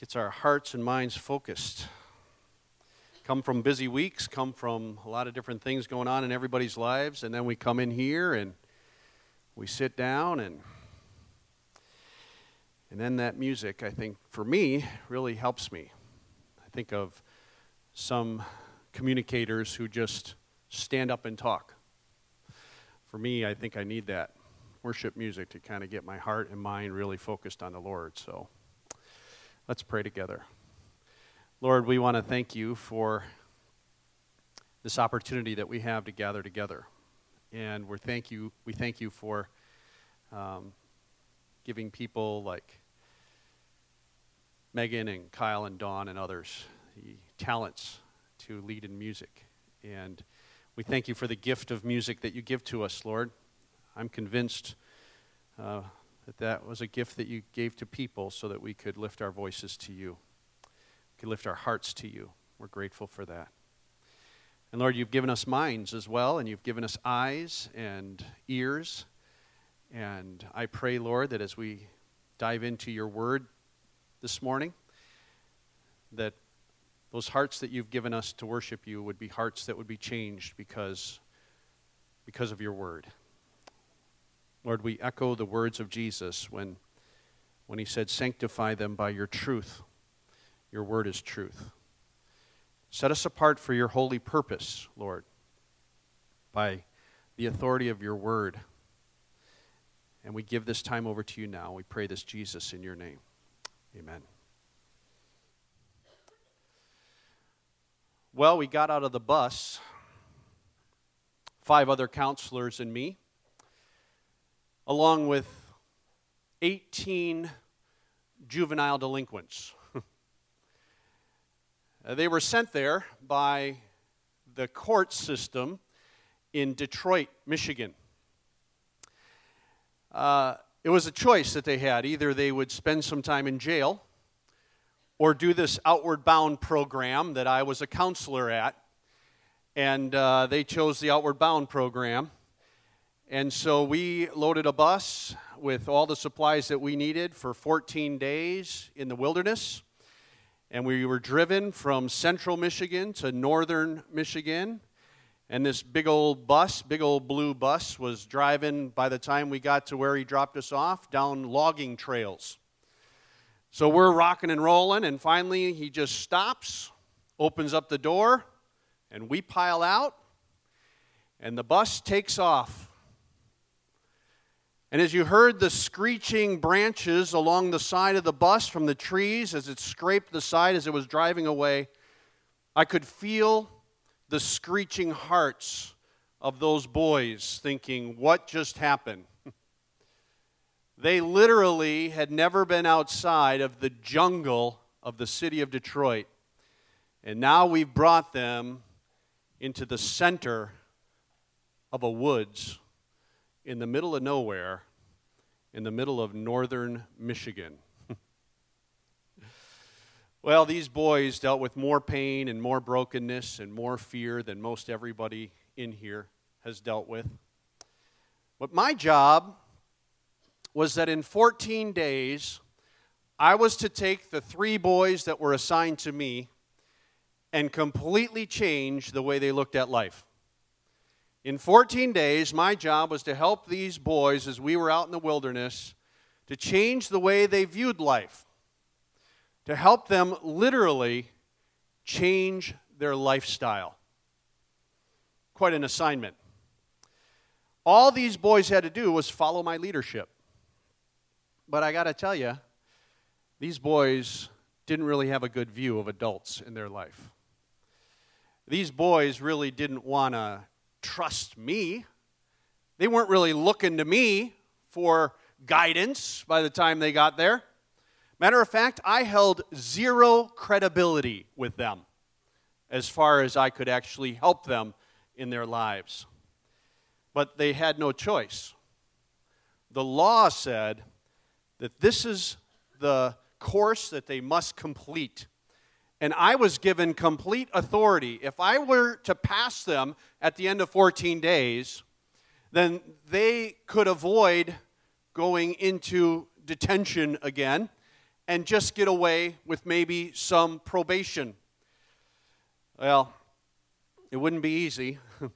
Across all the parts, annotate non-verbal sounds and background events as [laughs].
gets our hearts and minds focused. Come from busy weeks, come from a lot of different things going on in everybody's lives, and then we come in here and we sit down and and then that music, I think, for me, really helps me. I think of some communicators who just stand up and talk. For me, I think I need that worship music to kind of get my heart and mind really focused on the Lord. So let's pray together. Lord, we want to thank you for this opportunity that we have to gather together. And we thank you, we thank you for um, giving people like Megan and Kyle and Dawn and others the talents to lead in music. And we thank you for the gift of music that you give to us, Lord. I'm convinced uh, that that was a gift that you gave to people so that we could lift our voices to you, we could lift our hearts to you. We're grateful for that. And Lord, you've given us minds as well, and you've given us eyes and ears. And I pray, Lord, that as we dive into your word this morning, that those hearts that you've given us to worship you would be hearts that would be changed because, because of your word. Lord, we echo the words of Jesus when, when he said, Sanctify them by your truth. Your word is truth. Set us apart for your holy purpose, Lord, by the authority of your word. And we give this time over to you now. We pray this, Jesus, in your name. Amen. Well, we got out of the bus, five other counselors and me along with 18 juvenile delinquents. [laughs] they were sent there by the court system in Detroit, Michigan. Uh, it was a choice that they had. Either they would spend some time in jail or do this outward bound program that I was a counselor at. And uh, they chose the outward bound program. And so we loaded a bus with all the supplies that we needed for 14 days in the wilderness. And we were driven from central Michigan to northern Michigan. And this big old bus, big old blue bus, was driving by the time we got to where he dropped us off down logging trails. So we're rocking and rolling, and finally he just stops, opens up the door, and we pile out, and the bus takes off and as you heard the screeching branches along the side of the bus from the trees as it scraped the side as it was driving away, I could feel the screeching hearts of those boys thinking, What just happened? [laughs] they literally had never been outside of the jungle of the city of Detroit. And now we've brought them into the center of a woods in the middle of nowhere, in the middle of northern Michigan. [laughs] well, these boys dealt with more pain and more brokenness and more fear than most everybody in here has dealt with. But my job was that in 14 days, I was to take the three boys that were assigned to me and completely change the way they looked at life. In 14 days, my job was to help these boys as we were out in the wilderness to change the way they viewed life, to help them literally change their lifestyle. Quite an assignment. All these boys had to do was follow my leadership. But I got to tell you, these boys didn't really have a good view of adults in their life. These boys really didn't want to trust me. They weren't really looking to me for guidance by the time they got there. Matter of fact, I held zero credibility with them as far as I could actually help them in their lives. But they had no choice. The law said that this is the course that they must complete and I was given complete authority. If I were to pass them at the end of 14 days, then they could avoid going into detention again, and just get away with maybe some probation. Well, it wouldn't be easy. [laughs]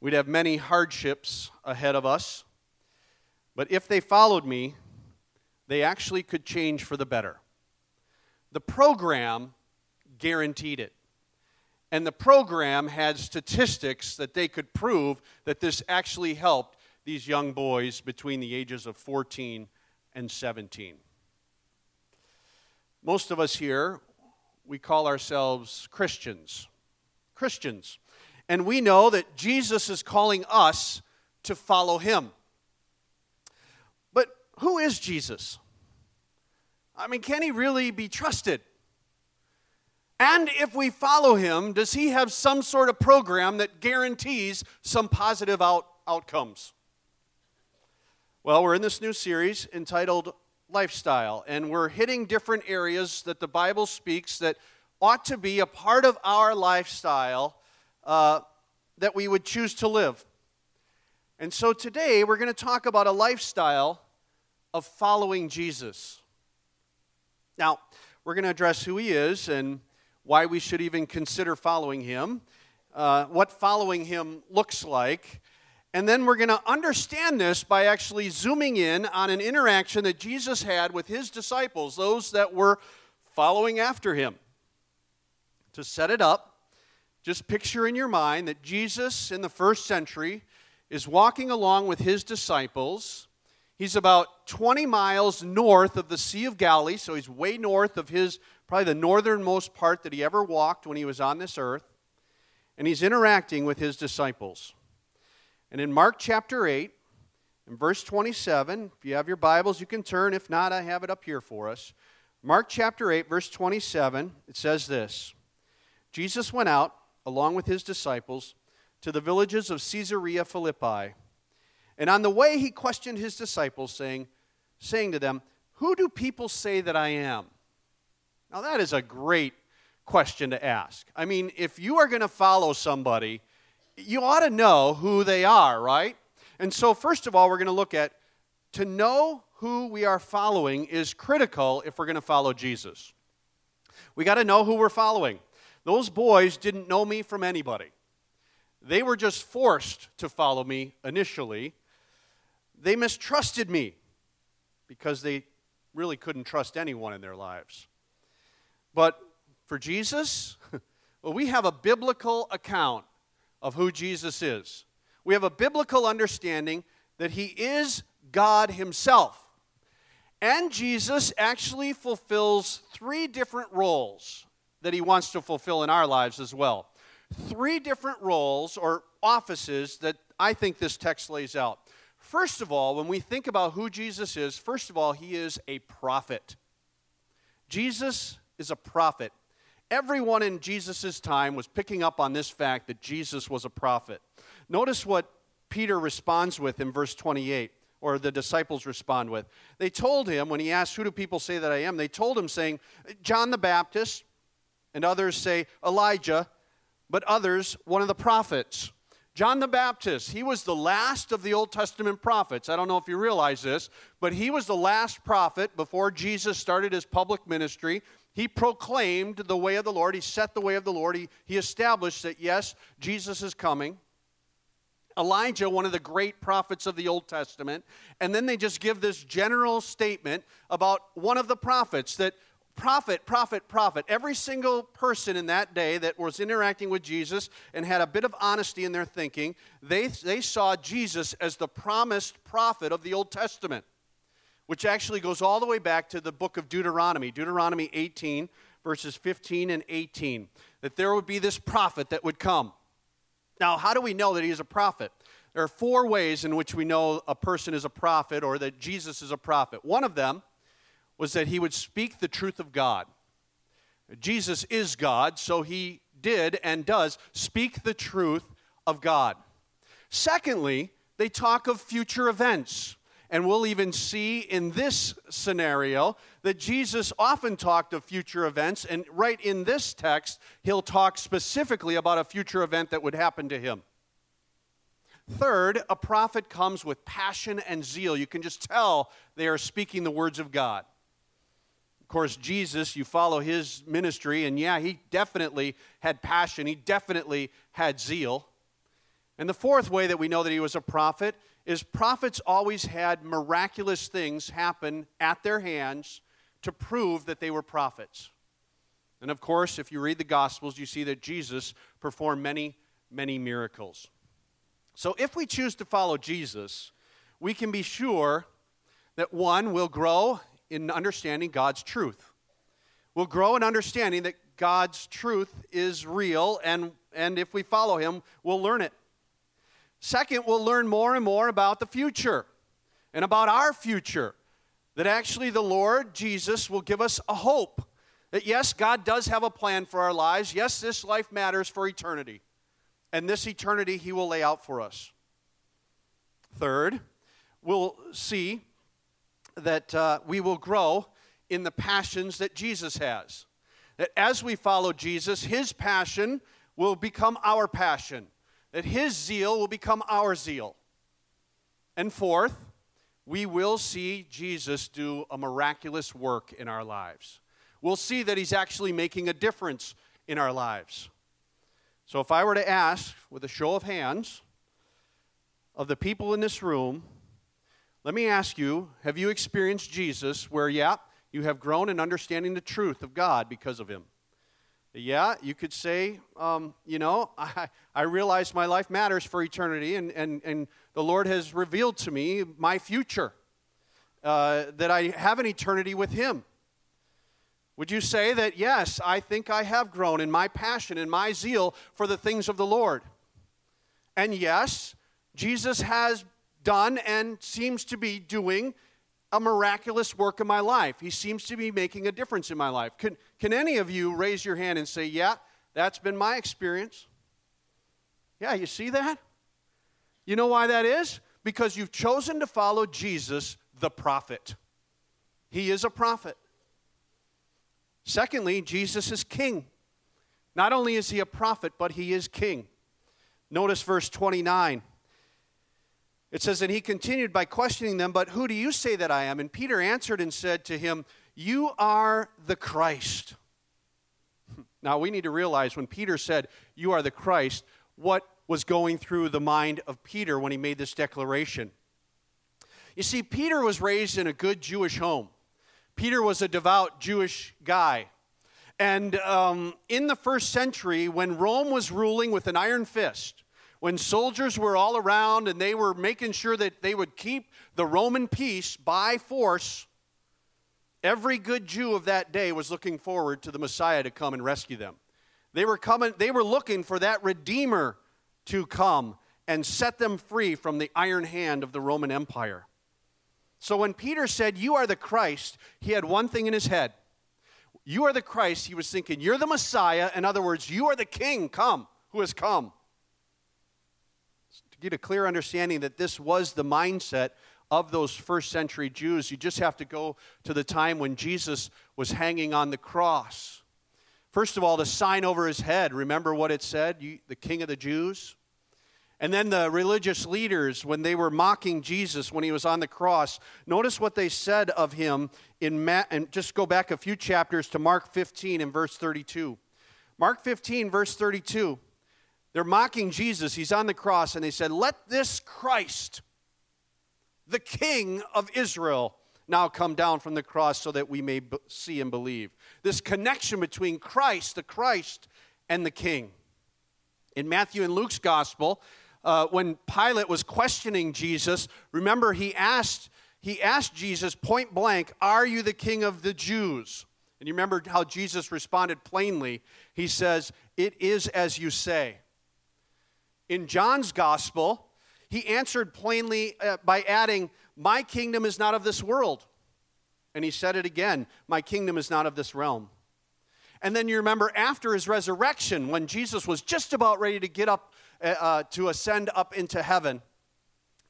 We'd have many hardships ahead of us. But if they followed me, they actually could change for the better. The program guaranteed it. And the program had statistics that they could prove that this actually helped these young boys between the ages of 14 and 17. Most of us here, we call ourselves Christians. Christians. And we know that Jesus is calling us to follow him. But who is Jesus? I mean, can he really be trusted? And if we follow him, does he have some sort of program that guarantees some positive out, outcomes? Well, we're in this new series entitled Lifestyle, and we're hitting different areas that the Bible speaks that ought to be a part of our lifestyle uh, that we would choose to live. And so today we're going to talk about a lifestyle of following Jesus. Now, we're going to address who he is and why we should even consider following him, uh, what following him looks like, and then we're going to understand this by actually zooming in on an interaction that Jesus had with his disciples, those that were following after him. To set it up, just picture in your mind that Jesus in the first century is walking along with his disciples. He's about 20 miles north of the Sea of Galilee, so he's way north of his, probably the northernmost part that he ever walked when he was on this earth. And he's interacting with his disciples. And in Mark chapter 8, in verse 27, if you have your Bibles, you can turn. If not, I have it up here for us. Mark chapter 8, verse 27, it says this Jesus went out, along with his disciples, to the villages of Caesarea Philippi. And on the way, he questioned his disciples, saying, saying to them, Who do people say that I am? Now, that is a great question to ask. I mean, if you are going to follow somebody, you ought to know who they are, right? And so, first of all, we're going to look at to know who we are following is critical if we're going to follow Jesus. We got to know who we're following. Those boys didn't know me from anybody. They were just forced to follow me initially. They mistrusted me because they really couldn't trust anyone in their lives. But for Jesus, [laughs] well, we have a biblical account of who Jesus is. We have a biblical understanding that he is God himself. And Jesus actually fulfills three different roles that he wants to fulfill in our lives as well. Three different roles or offices that I think this text lays out. First of all, when we think about who Jesus is, first of all, he is a prophet. Jesus is a prophet everyone in Jesus' time was picking up on this fact that Jesus was a prophet. Notice what Peter responds with in verse 28, or the disciples respond with. They told him, when he asked, Who do people say that I am? They told him, saying, John the Baptist, and others say Elijah, but others, one of the prophets. John the Baptist, he was the last of the Old Testament prophets. I don't know if you realize this, but he was the last prophet before Jesus started his public ministry. He proclaimed the way of the Lord. He set the way of the Lord. He, he established that, yes, Jesus is coming. Elijah, one of the great prophets of the Old Testament. And then they just give this general statement about one of the prophets that prophet, prophet, prophet. Every single person in that day that was interacting with Jesus and had a bit of honesty in their thinking, they, they saw Jesus as the promised prophet of the Old Testament which actually goes all the way back to the book of Deuteronomy, Deuteronomy 18, verses 15 and 18, that there would be this prophet that would come. Now, how do we know that he is a prophet? There are four ways in which we know a person is a prophet or that Jesus is a prophet. One of them was that he would speak the truth of God. Jesus is God, so he did and does speak the truth of God. Secondly, they talk of future events. And we'll even see in this scenario that Jesus often talked of future events. And right in this text, he'll talk specifically about a future event that would happen to him. Third, a prophet comes with passion and zeal. You can just tell they are speaking the words of God. Of course, Jesus, you follow his ministry, and yeah, he definitely had passion, he definitely had zeal. And the fourth way that we know that he was a prophet is prophets always had miraculous things happen at their hands to prove that they were prophets. And of course, if you read the Gospels, you see that Jesus performed many, many miracles. So if we choose to follow Jesus, we can be sure that one, will grow in understanding God's truth. We'll grow in understanding that God's truth is real, and, and if we follow Him, we'll learn it. Second, we'll learn more and more about the future and about our future. That actually the Lord Jesus will give us a hope. That yes, God does have a plan for our lives. Yes, this life matters for eternity. And this eternity He will lay out for us. Third, we'll see that uh, we will grow in the passions that Jesus has. That as we follow Jesus, his passion will become our passion, that his zeal will become our zeal. And fourth, we will see Jesus do a miraculous work in our lives. We'll see that he's actually making a difference in our lives. So, if I were to ask with a show of hands of the people in this room, let me ask you have you experienced Jesus where, yeah, you have grown in understanding the truth of God because of him? Yeah, you could say, um, you know, [laughs] I, I realize my life matters for eternity, and, and, and the Lord has revealed to me my future, uh, that I have an eternity with Him. Would you say that, yes, I think I have grown in my passion and my zeal for the things of the Lord? And yes, Jesus has done and seems to be doing a miraculous work in my life. He seems to be making a difference in my life. Can, can any of you raise your hand and say, Yeah, that's been my experience? Yeah, you see that? You know why that is? Because you've chosen to follow Jesus, the prophet. He is a prophet. Secondly, Jesus is king. Not only is he a prophet, but he is king. Notice verse 29. It says, And he continued by questioning them, But who do you say that I am? And Peter answered and said to him, You are the Christ. [laughs] Now we need to realize when Peter said, You are the Christ, what was going through the mind of Peter when he made this declaration. You see, Peter was raised in a good Jewish home. Peter was a devout Jewish guy. And um, in the first century, when Rome was ruling with an iron fist, when soldiers were all around and they were making sure that they would keep the Roman peace by force, every good Jew of that day was looking forward to the Messiah to come and rescue them. They were coming, they were looking for that Redeemer to come and set them free from the iron hand of the Roman Empire. So when Peter said, You are the Christ, he had one thing in his head. You are the Christ, he was thinking, You're the Messiah. In other words, you are the King, come, who has come get a clear understanding that this was the mindset of those first century Jews. You just have to go to the time when Jesus was hanging on the cross. First of all, the sign over his head, remember what it said? You, the King of the Jews? And then the religious leaders, when they were mocking Jesus when he was on the cross, notice what they said of him in Ma- and just go back a few chapters to Mark 15 and verse 32. Mark 15, verse 32. They're mocking Jesus. He's on the cross, and they said, Let this Christ, the King of Israel, now come down from the cross so that we may see and believe. This connection between Christ, the Christ, and the King. In Matthew and Luke's gospel, uh, when Pilate was questioning Jesus, remember he asked, he asked Jesus point blank, Are you the king of the Jews? And you remember how Jesus responded plainly. He says, It is as you say. In John's gospel, he answered plainly uh, by adding, My kingdom is not of this world. And he said it again, My kingdom is not of this realm. And then you remember after his resurrection, when Jesus was just about ready to get up, uh, uh, to ascend up into heaven,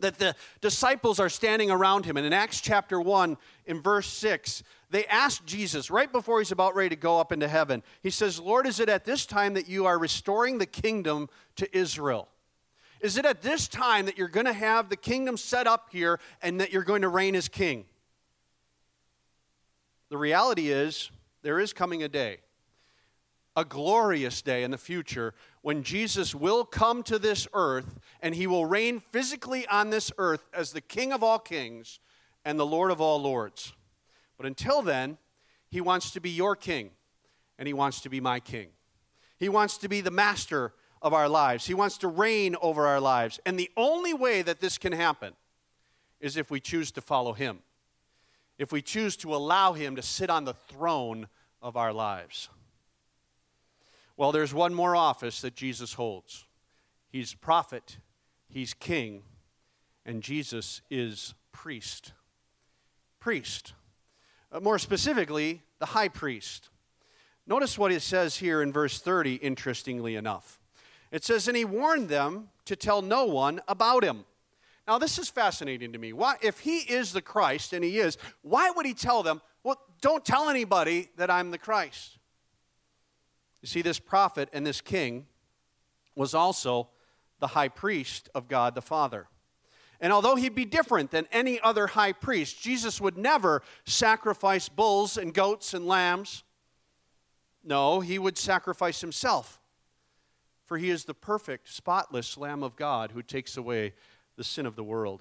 that the disciples are standing around him. And in Acts chapter 1, in verse 6, they ask Jesus, right before he's about ready to go up into heaven, he says, Lord, is it at this time that you are restoring the kingdom to Israel? Is it at this time that you're going to have the kingdom set up here and that you're going to reign as king? The reality is, there is coming a day, a glorious day in the future, when Jesus will come to this earth and he will reign physically on this earth as the King of all kings and the Lord of all lords. But until then, he wants to be your king and he wants to be my king. He wants to be the master of our lives. He wants to reign over our lives. And the only way that this can happen is if we choose to follow him, if we choose to allow him to sit on the throne of our lives. Well, there's one more office that Jesus holds He's prophet, He's king, and Jesus is priest. Priest. Uh, more specifically, the high priest. Notice what it says here in verse 30, interestingly enough. It says, And he warned them to tell no one about him. Now, this is fascinating to me. Why, if he is the Christ, and he is, why would he tell them, Well, don't tell anybody that I'm the Christ? You see, this prophet and this king was also the high priest of God the Father. And although he'd be different than any other high priest, Jesus would never sacrifice bulls and goats and lambs. No, he would sacrifice himself. For he is the perfect, spotless Lamb of God who takes away the sin of the world.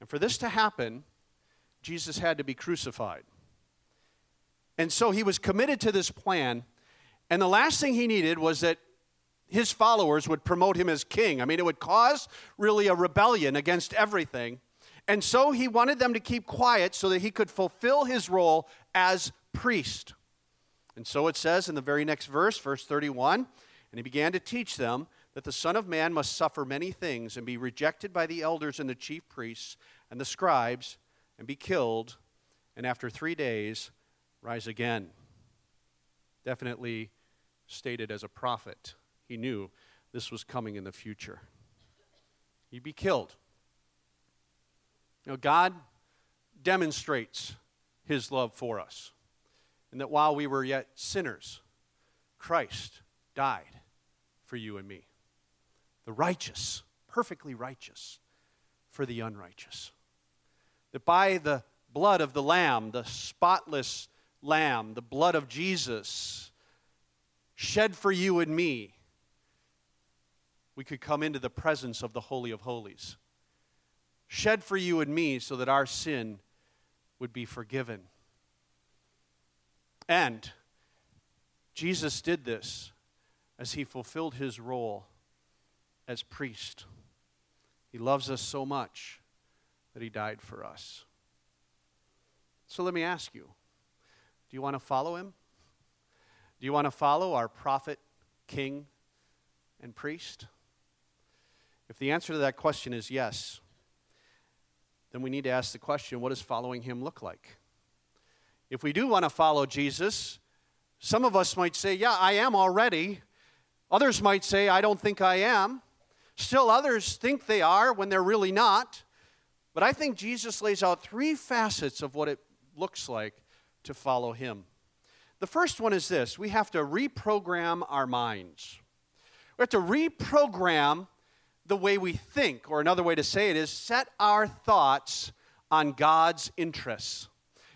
And for this to happen, Jesus had to be crucified. And so he was committed to this plan and the last thing he needed was that his followers would promote him as king. I mean, it would cause really a rebellion against everything. And so he wanted them to keep quiet so that he could fulfill his role as priest. And so it says in the very next verse, verse 31 And he began to teach them that the Son of Man must suffer many things and be rejected by the elders and the chief priests and the scribes and be killed, and after three days rise again. Definitely stated as a prophet. He knew this was coming in the future. He'd be killed. You know, God demonstrates his love for us. And that while we were yet sinners, Christ died for you and me. The righteous, perfectly righteous, for the unrighteous. That by the blood of the Lamb, the spotless Lamb, the blood of Jesus, shed for you and me, we could come into the presence of the Holy of Holies. Shed for you and me so that our sin would be forgiven. And Jesus did this as he fulfilled his role as priest. He loves us so much that he died for us. So let me ask you do you want to follow him? Do you want to follow our prophet, king, and priest? If the answer to that question is yes, then we need to ask the question what does following him look like? If we do want to follow Jesus, some of us might say, Yeah, I am already. Others might say, I don't think I am. Still, others think they are when they're really not. But I think Jesus lays out three facets of what it looks like to follow him. The first one is this we have to reprogram our minds. We have to reprogram the way we think, or another way to say it is set our thoughts on God's interests.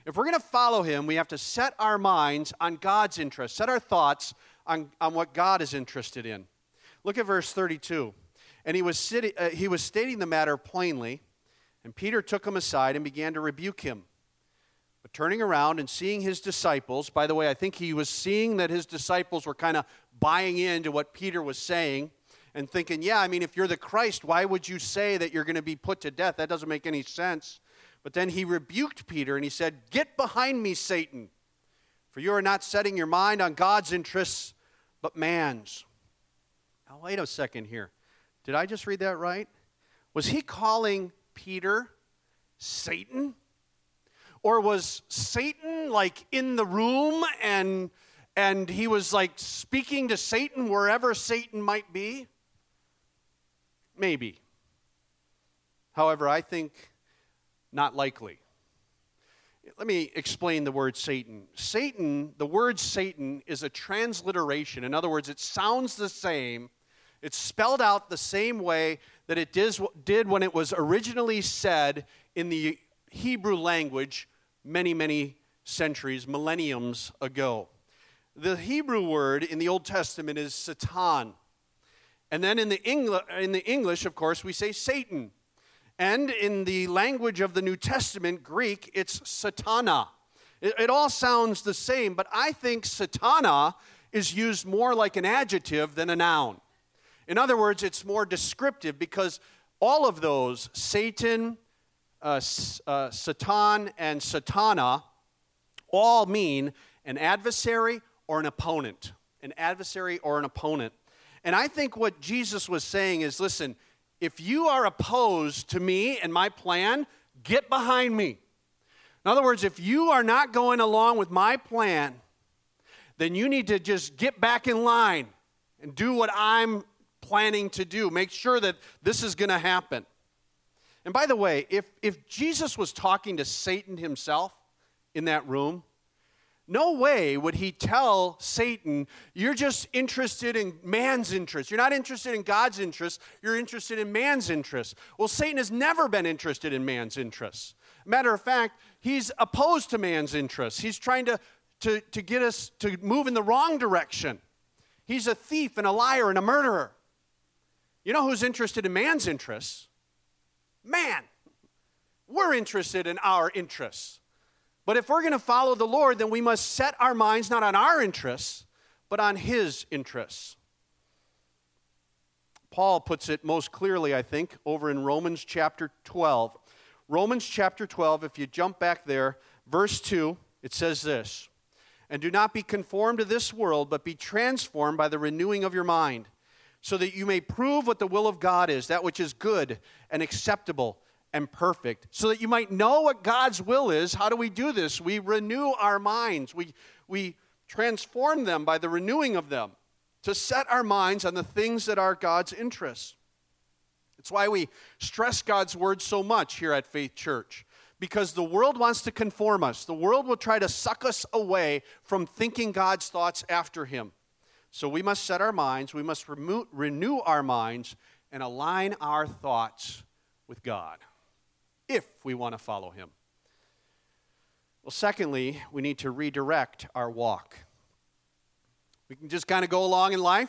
If we're going to follow Him, we have to set our minds on God's interests, set our thoughts on, on what God is interested in. Look at verse 32. And he was, sitting, uh, he was stating the matter plainly, and Peter took him aside and began to rebuke him. But turning around and seeing his disciples, by the way, I think he was seeing that his disciples were kind of buying into what Peter was saying and thinking, yeah, I mean, if you're the Christ, why would you say that you're going to be put to death? That doesn't make any sense. But then he rebuked Peter and he said, Get behind me, Satan, for you are not setting your mind on God's interests, but man's. Now, wait a second here. Did I just read that right? Was he calling Peter Satan? Or was Satan like in the room and and he was like speaking to Satan wherever Satan might be? Maybe. However, I think not likely. Let me explain the word Satan. Satan, the word Satan is a transliteration. In other words, it sounds the same. It's spelled out the same way that it did when it was originally said in the Hebrew language many, many centuries, millenniums ago. The Hebrew word in the Old Testament is Satan. And then in the, in the English, of course, we say Satan. And in the language of the New Testament, Greek, it's Satana. It, it all sounds the same, but I think Satana is used more like an adjective than a noun. In other words, it's more descriptive because all of those, Satan, uh, uh, Satan, and Satana, all mean an adversary or an opponent. An adversary or an opponent. And I think what Jesus was saying is listen, if you are opposed to me and my plan, get behind me. In other words, if you are not going along with my plan, then you need to just get back in line and do what I'm planning to do. Make sure that this is going to happen. And by the way, if, if Jesus was talking to Satan himself in that room, no way would he tell Satan, You're just interested in man's interest. You're not interested in God's interest. You're interested in man's interest. Well, Satan has never been interested in man's interests. Matter of fact, he's opposed to man's interests. He's trying to, to, to get us to move in the wrong direction. He's a thief and a liar and a murderer. You know who's interested in man's interests? Man. We're interested in our interests. But if we're going to follow the Lord, then we must set our minds not on our interests, but on His interests. Paul puts it most clearly, I think, over in Romans chapter 12. Romans chapter 12, if you jump back there, verse 2, it says this And do not be conformed to this world, but be transformed by the renewing of your mind, so that you may prove what the will of God is, that which is good and acceptable and perfect, so that you might know what God's will is. How do we do this? We renew our minds, we, we transform them by the renewing of them to set our minds on the things that are God's interests. It's why we stress God's word so much here at Faith Church. Because the world wants to conform us. The world will try to suck us away from thinking God's thoughts after Him. So we must set our minds, we must remo- renew our minds, and align our thoughts with God if we want to follow him. Well, secondly, we need to redirect our walk. We can just kind of go along in life.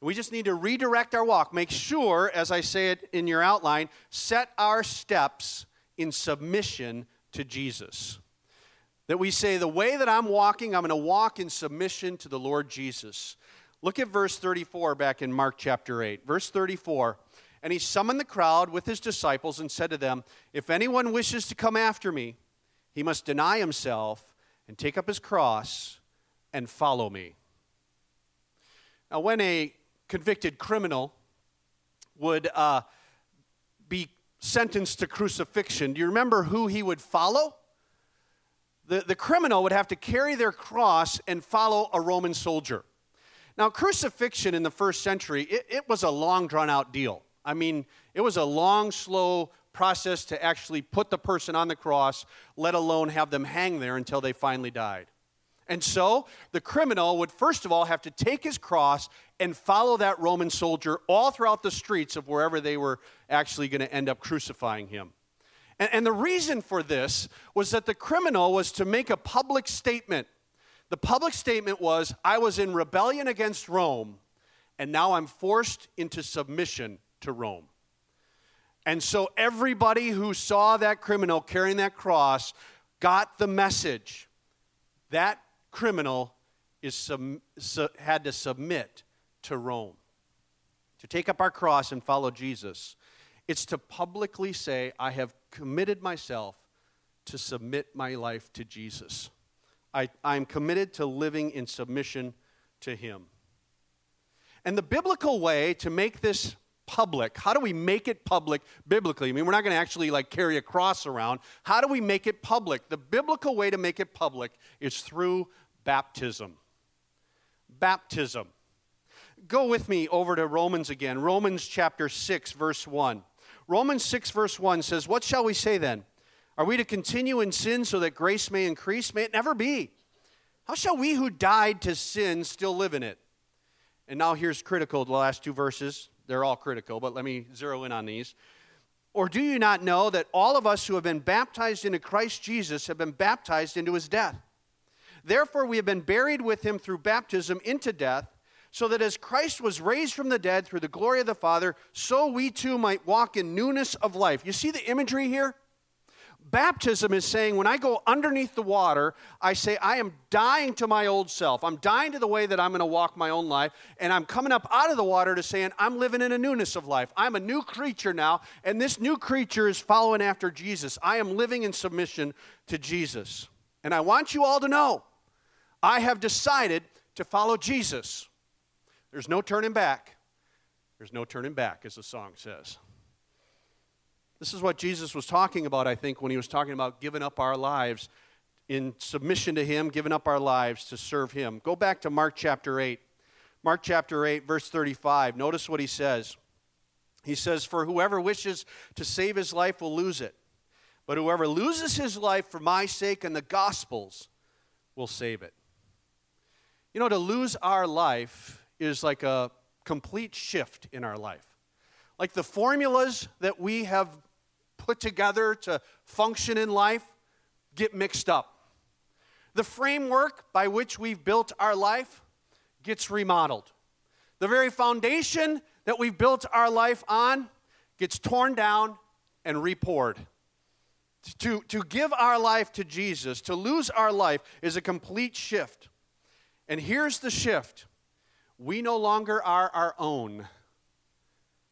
We just need to redirect our walk. Make sure, as I say it in your outline, set our steps in submission to Jesus. That we say, the way that I'm walking, I'm going to walk in submission to the Lord Jesus. Look at verse 34 back in Mark chapter 8. Verse 34 and he summoned the crowd with his disciples and said to them, If anyone wishes to come after me, he must deny himself and take up his cross and follow me. Now, when a convicted criminal would uh, be sentenced to crucifixion, do you remember who he would follow? The, the criminal would have to carry their cross and follow a Roman soldier. Now, crucifixion in the first century, it, it was a long, drawn out deal. I mean, it was a long, slow process to actually put the person on the cross, let alone have them hang there until they finally died. And so the criminal would first of all have to take his cross and follow that Roman soldier all throughout the streets of wherever they were actually going to end up crucifying him. And, and, the reason for this was that the criminal was to make a public statement. The public statement was, I was in rebellion against Rome, and now I'm forced into submission to Rome. And so everybody who saw that criminal carrying that cross got the message. That criminal is sub, su, had to submit to Rome. To take up our cross and follow Jesus, it's to publicly say, I have committed myself to submit my life to Jesus. I, I'm committed to living in submission to Him. And the biblical way to make this public? How do we make it public biblically? I mean, we're not going to actually like carry a cross around. How do we make it public? The biblical way to make it public is through baptism. Baptism. Go with me over to Romans again. Romans chapter 6, verse 1. Romans 6, verse 1 says, What shall we say then? Are we to continue in sin so that grace may increase? May it never be. How shall we who died to sin still live in it? And now here's critical the last two verses they're all critical, but let me zero in on these. Or do you not know that all of us who have been baptized into Christ Jesus have been baptized into his death? Therefore, we have been buried with him through baptism into death, so that as Christ was raised from the dead through the glory of the Father, so we too might walk in newness of life. You see the imagery here? Baptism is saying when I go underneath the water, I say, I am dying to my old self. I'm dying to the way that I'm going to walk my own life. And I'm coming up out of the water to saying, I'm living in a newness of life. I'm a new creature now. And this new creature is following after Jesus. I am living in submission to Jesus. And I want you all to know, I have decided to follow Jesus. There's no turning back. There's no turning back, as the song says. This is what Jesus was talking about, I think, when he was talking about giving up our lives in submission to him, giving up our lives to serve him. Go back to Mark chapter 8. Mark chapter 8, verse 35. Notice what he says. He says, For whoever wishes to save his life will lose it, but whoever loses his life for my sake and the gospel's will save it. You know, to lose our life is like a complete shift in our life. Like the formulas that we have put together to function in life get mixed up. The framework by which we've built our life gets remodeled. The very foundation that we've built our life on gets torn down and repoured. To, to give our life to Jesus, to lose our life, is a complete shift. And here's the shift we no longer are our own,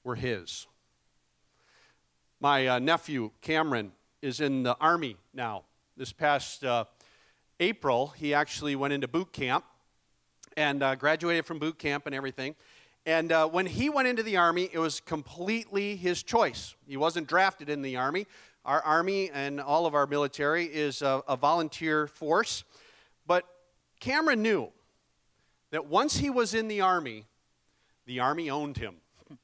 we're His. My uh, nephew, Cameron, is in the Army now. This past uh, April, he actually went into boot camp and uh, graduated from boot camp and everything. And uh, when he went into the Army, it was completely his choice. He wasn't drafted in the Army. Our Army and all of our military is a, a volunteer force. But Cameron knew that once he was in the Army, the Army owned him. [laughs]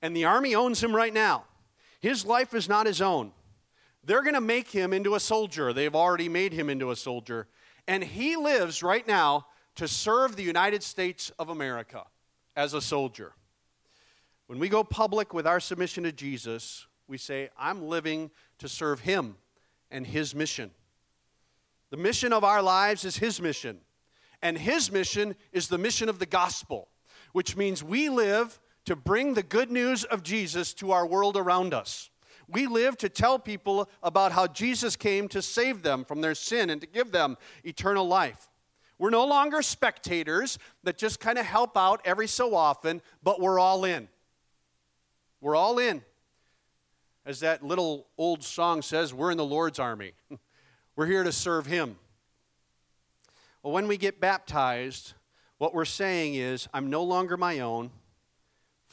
and the Army owns him right now. His life is not his own. They're going to make him into a soldier. They've already made him into a soldier. And he lives right now to serve the United States of America as a soldier. When we go public with our submission to Jesus, we say, I'm living to serve him and his mission. The mission of our lives is his mission. And his mission is the mission of the gospel, which means we live to bring the good news of Jesus to our world around us. We live to tell people about how Jesus came to save them from their sin and to give them eternal life. We're no longer spectators that just kind of help out every so often, but we're all in. We're all in. As that little old song says, we're in the Lord's army. [laughs] we're here to serve Him. Well, when we get baptized, what we're saying is, I'm no longer my own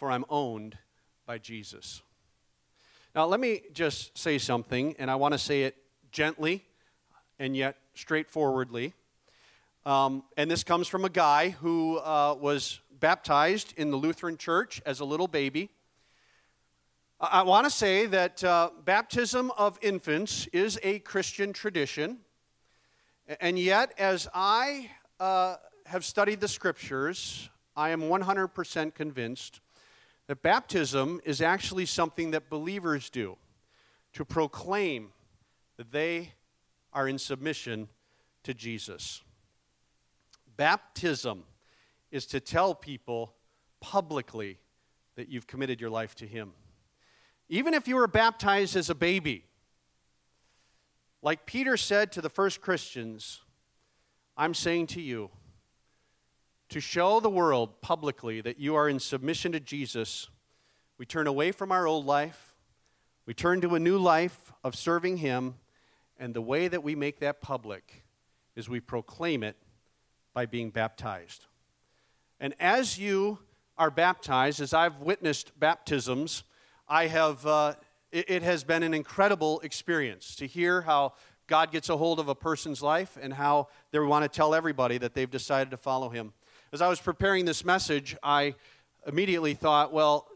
for I'm owned by Jesus. Now, let me just say something, and I want to say it gently and yet straightforwardly. Um, and this comes from a guy who uh, was baptized in the Lutheran church as a little baby. I, want to say that uh, baptism of infants is a Christian tradition. And yet, as I uh, have studied the scriptures, I am 100% convinced that baptism is actually something that believers do to proclaim that they are in submission to Jesus. Baptism is to tell people publicly that you've committed your life to Him. Even if you were baptized as a baby, like Peter said to the first Christians, I'm saying to you, to show the world publicly that you are in submission to Jesus, we turn away from our old life, we turn to a new life of serving Him, and the way that we make that public is we proclaim it by being baptized. And as you are baptized, as I've witnessed baptisms, I have, uh, it, it has been an incredible experience to hear how God gets a hold of a person's life and how they want to tell everybody that they've decided to follow Him. As I was preparing this message, I immediately thought, well,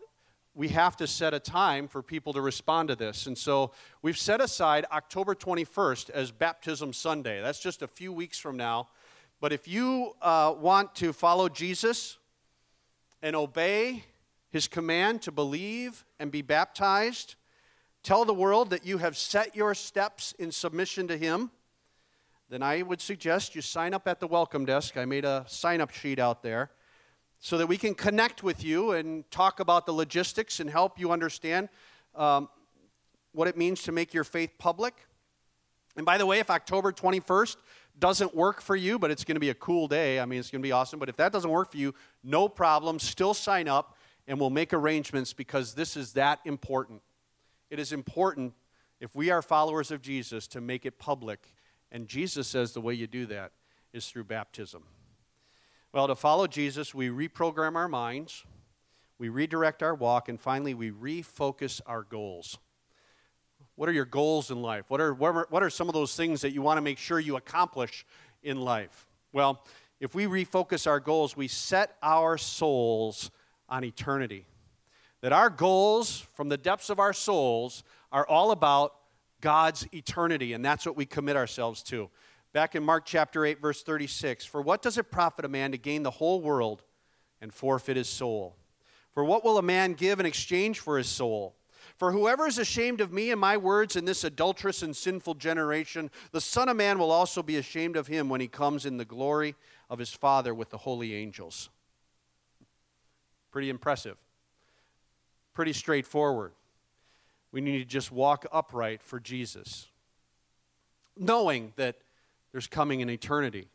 we have to set a time for people to respond to this. And so we've set aside October 21st as Baptism Sunday. That's just a few weeks from now. But if you uh, want to follow Jesus and obey his command to believe and be baptized, tell the world that you have set your steps in submission to him, then I would suggest you sign up at the welcome desk. I made a sign up sheet out there so that we can connect with you and talk about the logistics and help you understand um, what it means to make your faith public. And by the way, if October 21st doesn't work for you, but it's going to be a cool day, I mean, it's going to be awesome. But if that doesn't work for you, no problem. Still sign up and we'll make arrangements because this is that important. It is important if we are followers of Jesus to make it public. And Jesus says the way you do that is through baptism. Well, to follow Jesus, we reprogram our minds, we redirect our walk, and finally, we refocus our goals. What are your goals in life? What are, what are, some of those things that you want to make sure you accomplish in life? Well, if we refocus our goals, we set our souls on eternity. That our goals from the depths of our souls are all about God's eternity, and that's what we commit ourselves to. Back in Mark chapter 8, verse 36 For what does it profit a man to gain the whole world and forfeit his soul? For what will a man give in exchange for his soul? For whoever is ashamed of me and my words in this adulterous and sinful generation, the Son of Man will also be ashamed of him when he comes in the glory of his Father with the holy angels. Pretty impressive. Pretty straightforward. We need to just walk upright for Jesus, knowing that there's coming an eternity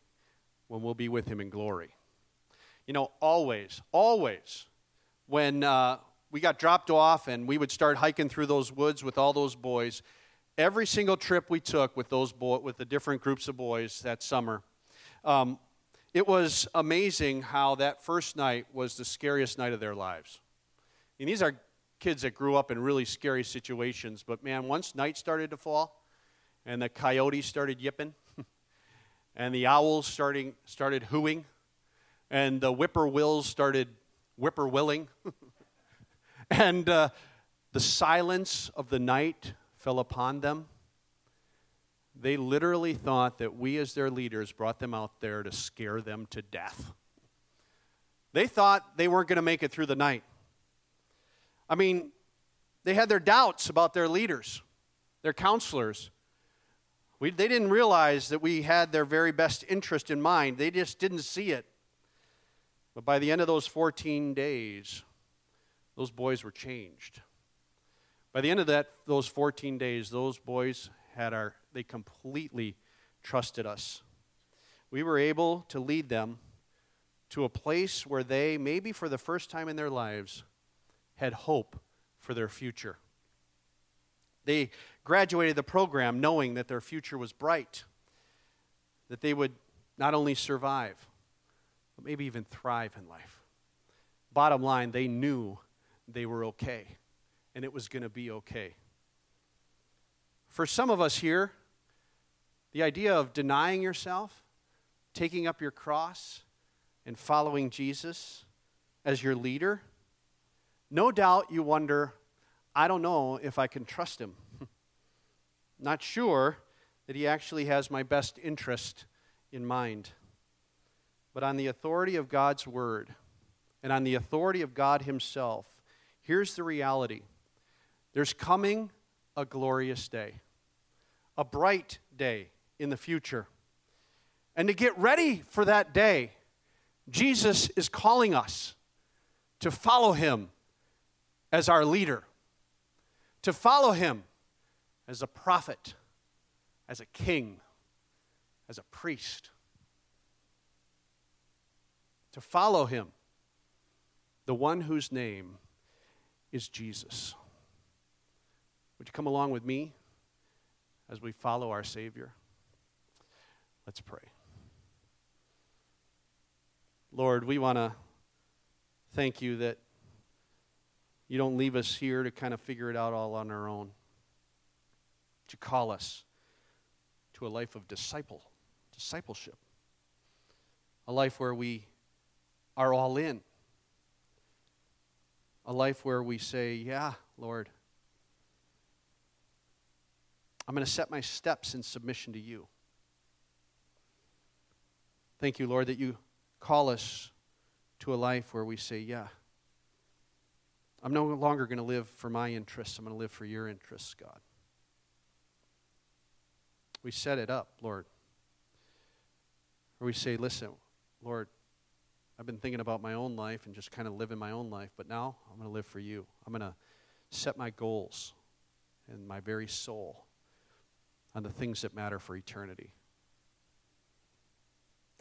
when we'll be with him in glory. You know, always, always, when uh, we got dropped off and we would start hiking through those woods with all those boys, every single trip we took with those boy, with the different groups of boys that summer, um, it was amazing how that first night was the scariest night of their lives. And these are kids that grew up in really scary situations. But man, once night started to fall and the coyotes started yipping [laughs] and the owls starting, started hooing and the whippoorwills started whippoorwilling [laughs] and uh, the silence of the night fell upon them, they literally thought that we, as their leaders, brought them out there to scare them to death. They thought they weren't going to make it through the night. I mean, they had their doubts about their leaders, their counselors. We, they didn't realize that we had their very best interest in mind. They just didn't see it. But by the end of those 14 days, those boys were changed. By the end of that, those 14 days, those boys had our, they completely trusted us. We were able to lead them to a place where they, maybe for the first time in their lives, had hope for their future. They graduated the program knowing that their future was bright, that they would not only survive, but maybe even thrive in life. Bottom line, they knew they were okay, and it was going to be okay. For some of us here, the idea of denying yourself, taking up your cross, and following Jesus as your leader no doubt you wonder, I don't know if I can trust him. [laughs] Not sure that he actually has my best interest in mind. But on the authority of God's word and on the authority of God himself, here's the reality there's coming a glorious day, a bright day in the future. And to get ready for that day, Jesus is calling us to follow him as our leader, to follow him as a prophet, as a king, as a priest, to follow him, the one whose name is Jesus. Would you come along with me as we follow our Savior? Let's pray. Lord, we want to thank you that you don't leave us here to kind of figure it out all on our own. You call us to a life of disciple, discipleship, a life where we are all in, a life where we say, Yeah, Lord, I'm going to set my steps in submission to you. Thank you, Lord, that you call us to a life where we say, Yeah. I'm no longer going to live for my interests. I'm going to live for your interests, God. We set it up, Lord. Where we say, listen, Lord, I've been thinking about my own life and just kind of living my own life, but now I'm going to live for you. I'm going to set my goals and my very soul on the things that matter for eternity.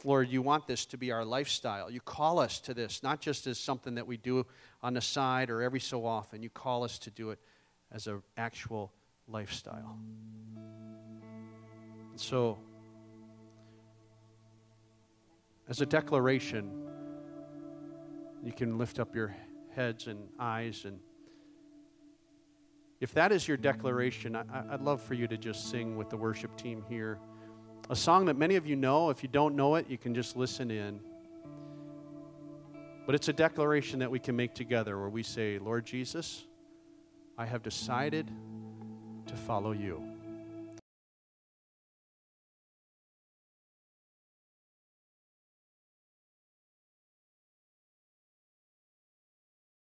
Lord, you want this to be our lifestyle. You call us to this, not just as something that we do on the side or every so often. You call us to do it as an actual lifestyle. And so, as a declaration, you can lift up your heads and eyes. And if that is your declaration, I, would love for you to just sing with the worship team here. A song that many of you know. If you don't know it, you can just listen in. But it's a declaration that we can make together where we say, Lord Jesus, I have decided to follow you.